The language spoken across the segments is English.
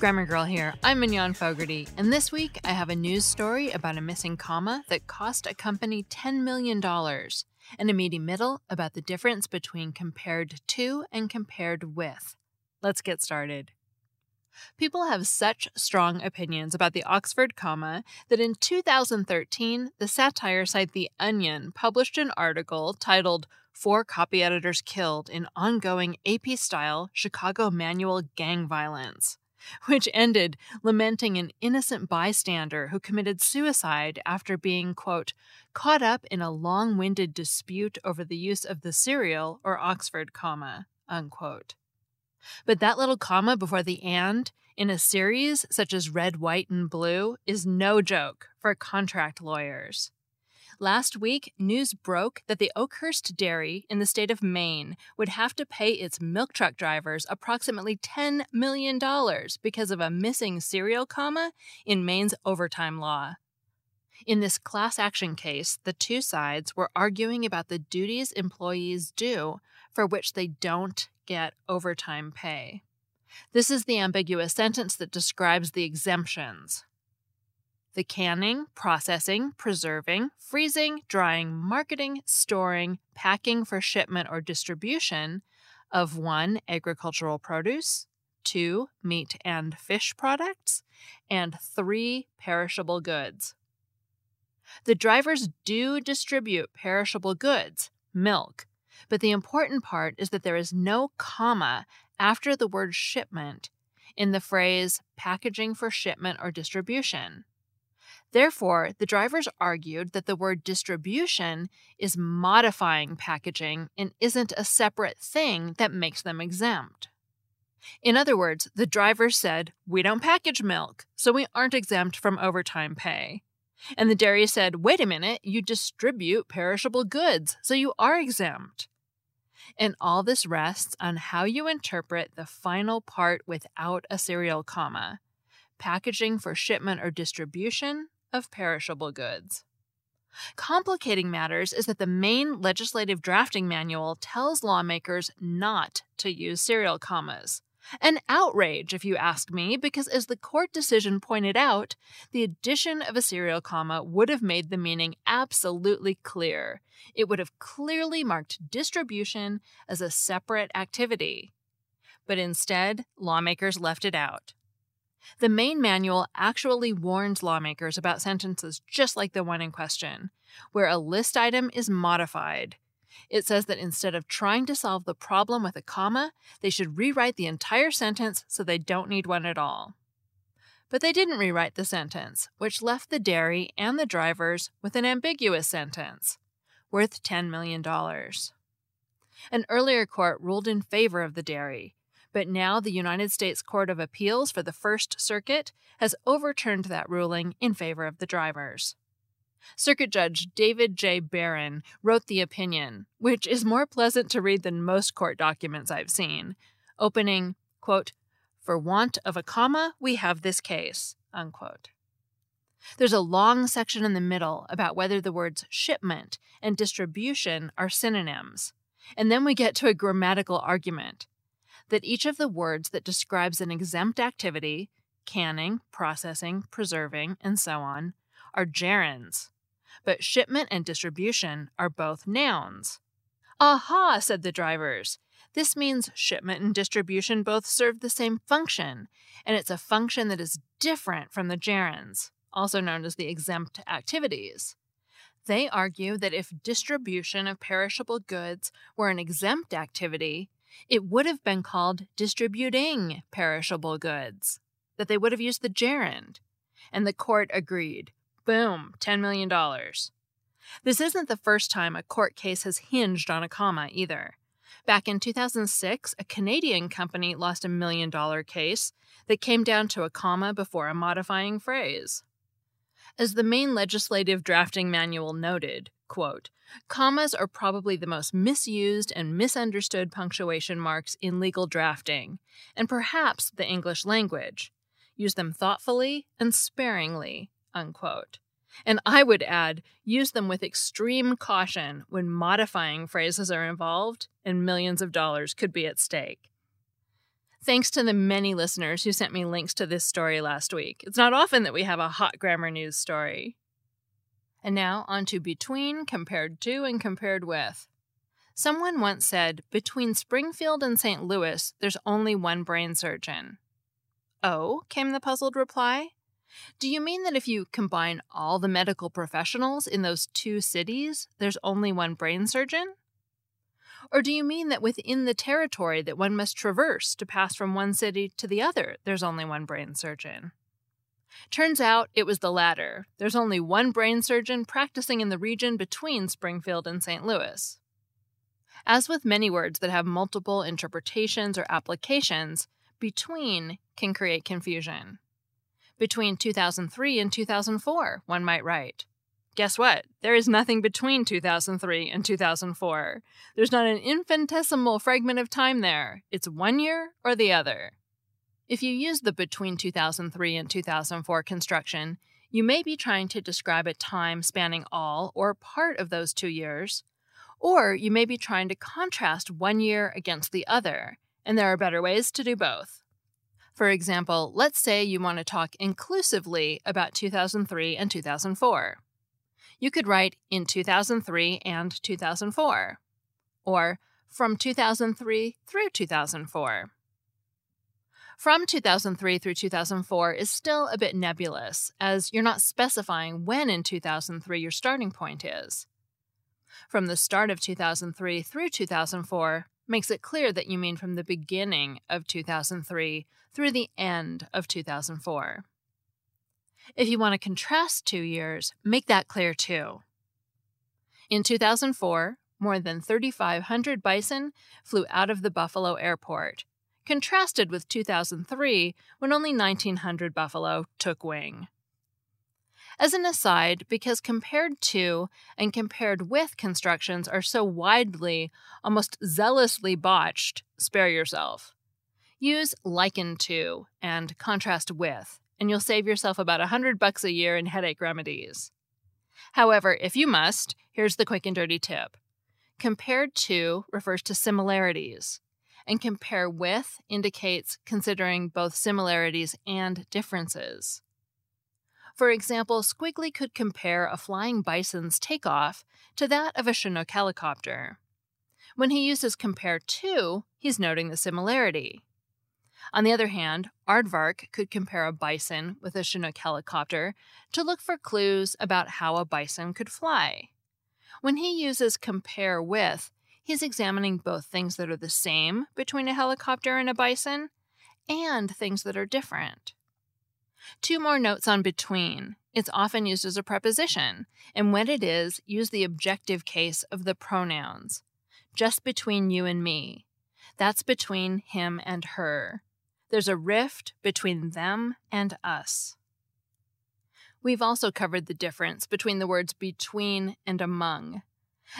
Grammar Girl here. I'm Mignon Fogarty, and this week I have a news story about a missing comma that cost a company $10 million, and a meaty middle about the difference between compared to and compared with. Let's get started. People have such strong opinions about the Oxford comma that in 2013, the satire site The Onion published an article titled Four Copy Editors Killed in Ongoing AP Style Chicago Manual Gang Violence which ended lamenting an innocent bystander who committed suicide after being, quote, caught up in a long winded dispute over the use of the serial or Oxford comma, unquote. But that little comma before the and in a series such as Red, White, and Blue is no joke for contract lawyers. Last week, news broke that the Oakhurst Dairy in the state of Maine would have to pay its milk truck drivers approximately $10 million because of a missing serial comma in Maine's overtime law. In this class action case, the two sides were arguing about the duties employees do for which they don't get overtime pay. This is the ambiguous sentence that describes the exemptions. The canning, processing, preserving, freezing, drying, marketing, storing, packing for shipment or distribution of one, agricultural produce, two, meat and fish products, and three, perishable goods. The drivers do distribute perishable goods, milk, but the important part is that there is no comma after the word shipment in the phrase packaging for shipment or distribution. Therefore, the drivers argued that the word distribution is modifying packaging and isn't a separate thing that makes them exempt. In other words, the drivers said, We don't package milk, so we aren't exempt from overtime pay. And the dairy said, Wait a minute, you distribute perishable goods, so you are exempt. And all this rests on how you interpret the final part without a serial comma packaging for shipment or distribution of perishable goods. Complicating matters is that the Maine legislative drafting manual tells lawmakers not to use serial commas. An outrage, if you ask me, because as the court decision pointed out, the addition of a serial comma would have made the meaning absolutely clear. It would have clearly marked distribution as a separate activity. But instead, lawmakers left it out. The Maine manual actually warns lawmakers about sentences just like the one in question, where a list item is modified. It says that instead of trying to solve the problem with a comma, they should rewrite the entire sentence so they don't need one at all. But they didn't rewrite the sentence, which left the dairy and the drivers with an ambiguous sentence worth $10 million. An earlier court ruled in favor of the dairy, but now the United States Court of Appeals for the First Circuit has overturned that ruling in favor of the drivers. Circuit Judge David J. Barron wrote the opinion, which is more pleasant to read than most court documents I've seen, opening, quote, For want of a comma, we have this case, unquote. There's a long section in the middle about whether the words shipment and distribution are synonyms. And then we get to a grammatical argument that each of the words that describes an exempt activity, canning, processing, preserving, and so on, are gerunds, but shipment and distribution are both nouns. Aha, said the drivers. This means shipment and distribution both serve the same function, and it's a function that is different from the gerunds, also known as the exempt activities. They argue that if distribution of perishable goods were an exempt activity, it would have been called distributing perishable goods, that they would have used the gerund. And the court agreed. Boom, $10 million. This isn't the first time a court case has hinged on a comma either. Back in 2006, a Canadian company lost a million dollar case that came down to a comma before a modifying phrase. As the Maine legislative drafting manual noted, quote, commas are probably the most misused and misunderstood punctuation marks in legal drafting, and perhaps the English language. Use them thoughtfully and sparingly, unquote. And I would add, use them with extreme caution when modifying phrases are involved and millions of dollars could be at stake. Thanks to the many listeners who sent me links to this story last week. It's not often that we have a hot grammar news story. And now on to between, compared to, and compared with. Someone once said, between Springfield and St. Louis, there's only one brain surgeon. Oh, came the puzzled reply. Do you mean that if you combine all the medical professionals in those two cities, there's only one brain surgeon? Or do you mean that within the territory that one must traverse to pass from one city to the other, there's only one brain surgeon? Turns out it was the latter. There's only one brain surgeon practicing in the region between Springfield and St. Louis. As with many words that have multiple interpretations or applications, between can create confusion. Between 2003 and 2004, one might write. Guess what? There is nothing between 2003 and 2004. There's not an infinitesimal fragment of time there. It's one year or the other. If you use the between 2003 and 2004 construction, you may be trying to describe a time spanning all or part of those two years, or you may be trying to contrast one year against the other, and there are better ways to do both. For example, let's say you want to talk inclusively about 2003 and 2004 you could write in 2003 and 2004, or from 2003 through 2004. From 2003 through 2004 is still a bit nebulous, as you're not specifying when in 2003 your starting point is. From the start of 2003 through 2004 makes it clear that you mean from the beginning of 2003 through the end of 2004. If you want to contrast two years, make that clear too. In 2004, more than 3,500 bison flew out of the Buffalo airport, contrasted with 2003, when only 1,900 buffalo took wing. As an aside, because compared to and compared with constructions are so widely, almost zealously botched, spare yourself. Use liken to and contrast with and you'll save yourself about a hundred bucks a year in headache remedies. However, if you must, here's the quick and dirty tip. Compared to refers to similarities, and compare with indicates considering both similarities and differences. For example, Squiggly could compare a flying bison's takeoff to that of a Chinook helicopter. When he uses compare to, he's noting the similarity. On the other hand, Aardvark could compare a bison with a Chinook helicopter to look for clues about how a bison could fly. When he uses compare with, he's examining both things that are the same between a helicopter and a bison and things that are different. Two more notes on between. It's often used as a preposition, and when it is, use the objective case of the pronouns. Just between you and me. That's between him and her. There's a rift between them and us. We've also covered the difference between the words between and among.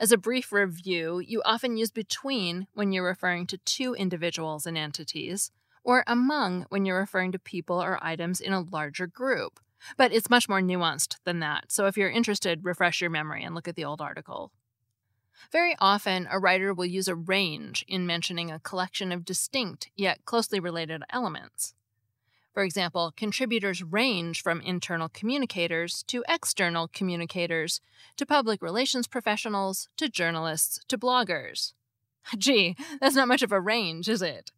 As a brief review, you often use between when you're referring to two individuals and entities, or among when you're referring to people or items in a larger group. But it's much more nuanced than that, so if you're interested, refresh your memory and look at the old article. Very often, a writer will use a range in mentioning a collection of distinct yet closely related elements. For example, contributors range from internal communicators to external communicators to public relations professionals to journalists to bloggers. Gee, that's not much of a range, is it?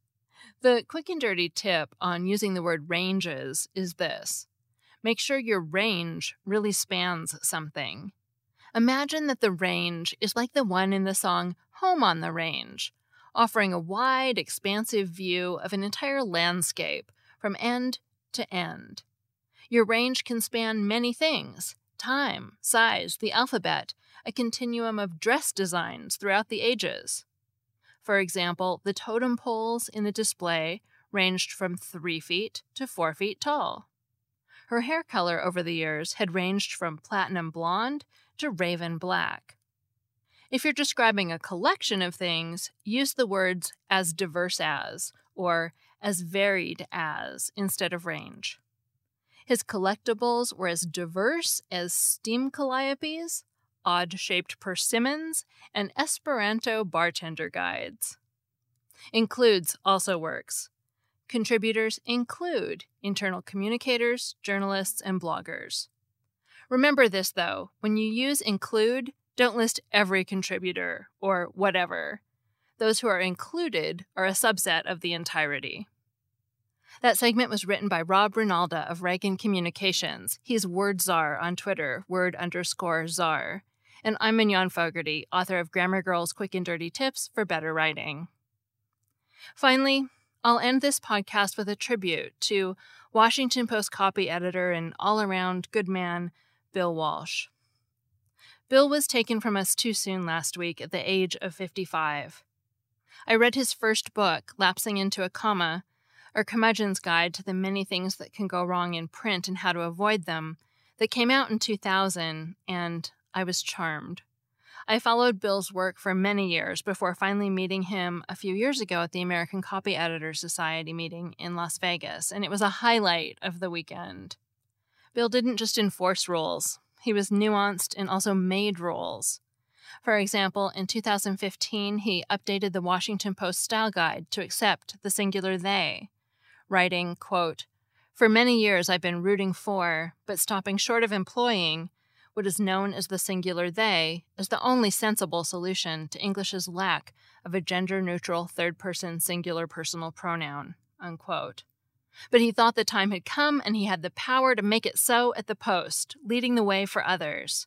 The quick and dirty tip on using the word ranges is this make sure your range really spans something. Imagine that the range is like the one in the song Home on the Range, offering a wide, expansive view of an entire landscape from end to end. Your range can span many things time, size, the alphabet, a continuum of dress designs throughout the ages. For example, the totem poles in the display ranged from 3 feet to 4 feet tall. Her hair color over the years had ranged from platinum blonde to raven black. If you're describing a collection of things, use the words as diverse as or as varied as instead of range. His collectibles were as diverse as steam calliopes, odd shaped persimmons, and Esperanto bartender guides. Includes also works Contributors include internal communicators, journalists, and bloggers. Remember this though when you use include, don't list every contributor or whatever. Those who are included are a subset of the entirety. That segment was written by Rob Reinalda of Ragan Communications. He's Word Czar on Twitter, word underscore czar. And I'm Mignon Fogarty, author of Grammar Girl's Quick and Dirty Tips for Better Writing. Finally, I'll end this podcast with a tribute to Washington Post copy editor and all around good man, Bill Walsh. Bill was taken from us too soon last week at the age of 55. I read his first book, Lapsing into a Comma, or Curmudgeon's Guide to the Many Things That Can Go Wrong in Print and How to Avoid Them, that came out in 2000, and I was charmed. I followed Bill's work for many years before finally meeting him a few years ago at the American Copy Editors Society meeting in Las Vegas, and it was a highlight of the weekend. Bill didn't just enforce rules, he was nuanced and also made rules. For example, in 2015, he updated the Washington Post style guide to accept the singular they, writing, quote, For many years I've been rooting for, but stopping short of employing, what is known as the singular they is the only sensible solution to English's lack of a gender neutral third person singular personal pronoun. Unquote. But he thought the time had come and he had the power to make it so at the post, leading the way for others.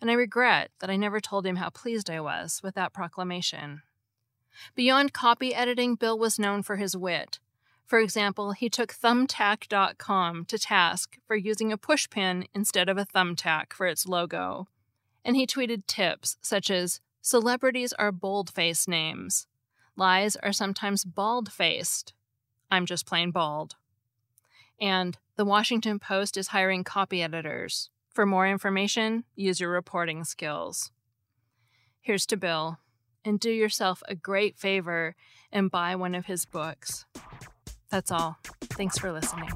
And I regret that I never told him how pleased I was with that proclamation. Beyond copy editing, Bill was known for his wit. For example, he took Thumbtack.com to task for using a pushpin instead of a thumbtack for its logo. And he tweeted tips such as Celebrities are bold faced names. Lies are sometimes bald faced. I'm just plain bald. And the Washington Post is hiring copy editors. For more information, use your reporting skills. Here's to Bill, and do yourself a great favor and buy one of his books. That's all. Thanks for listening.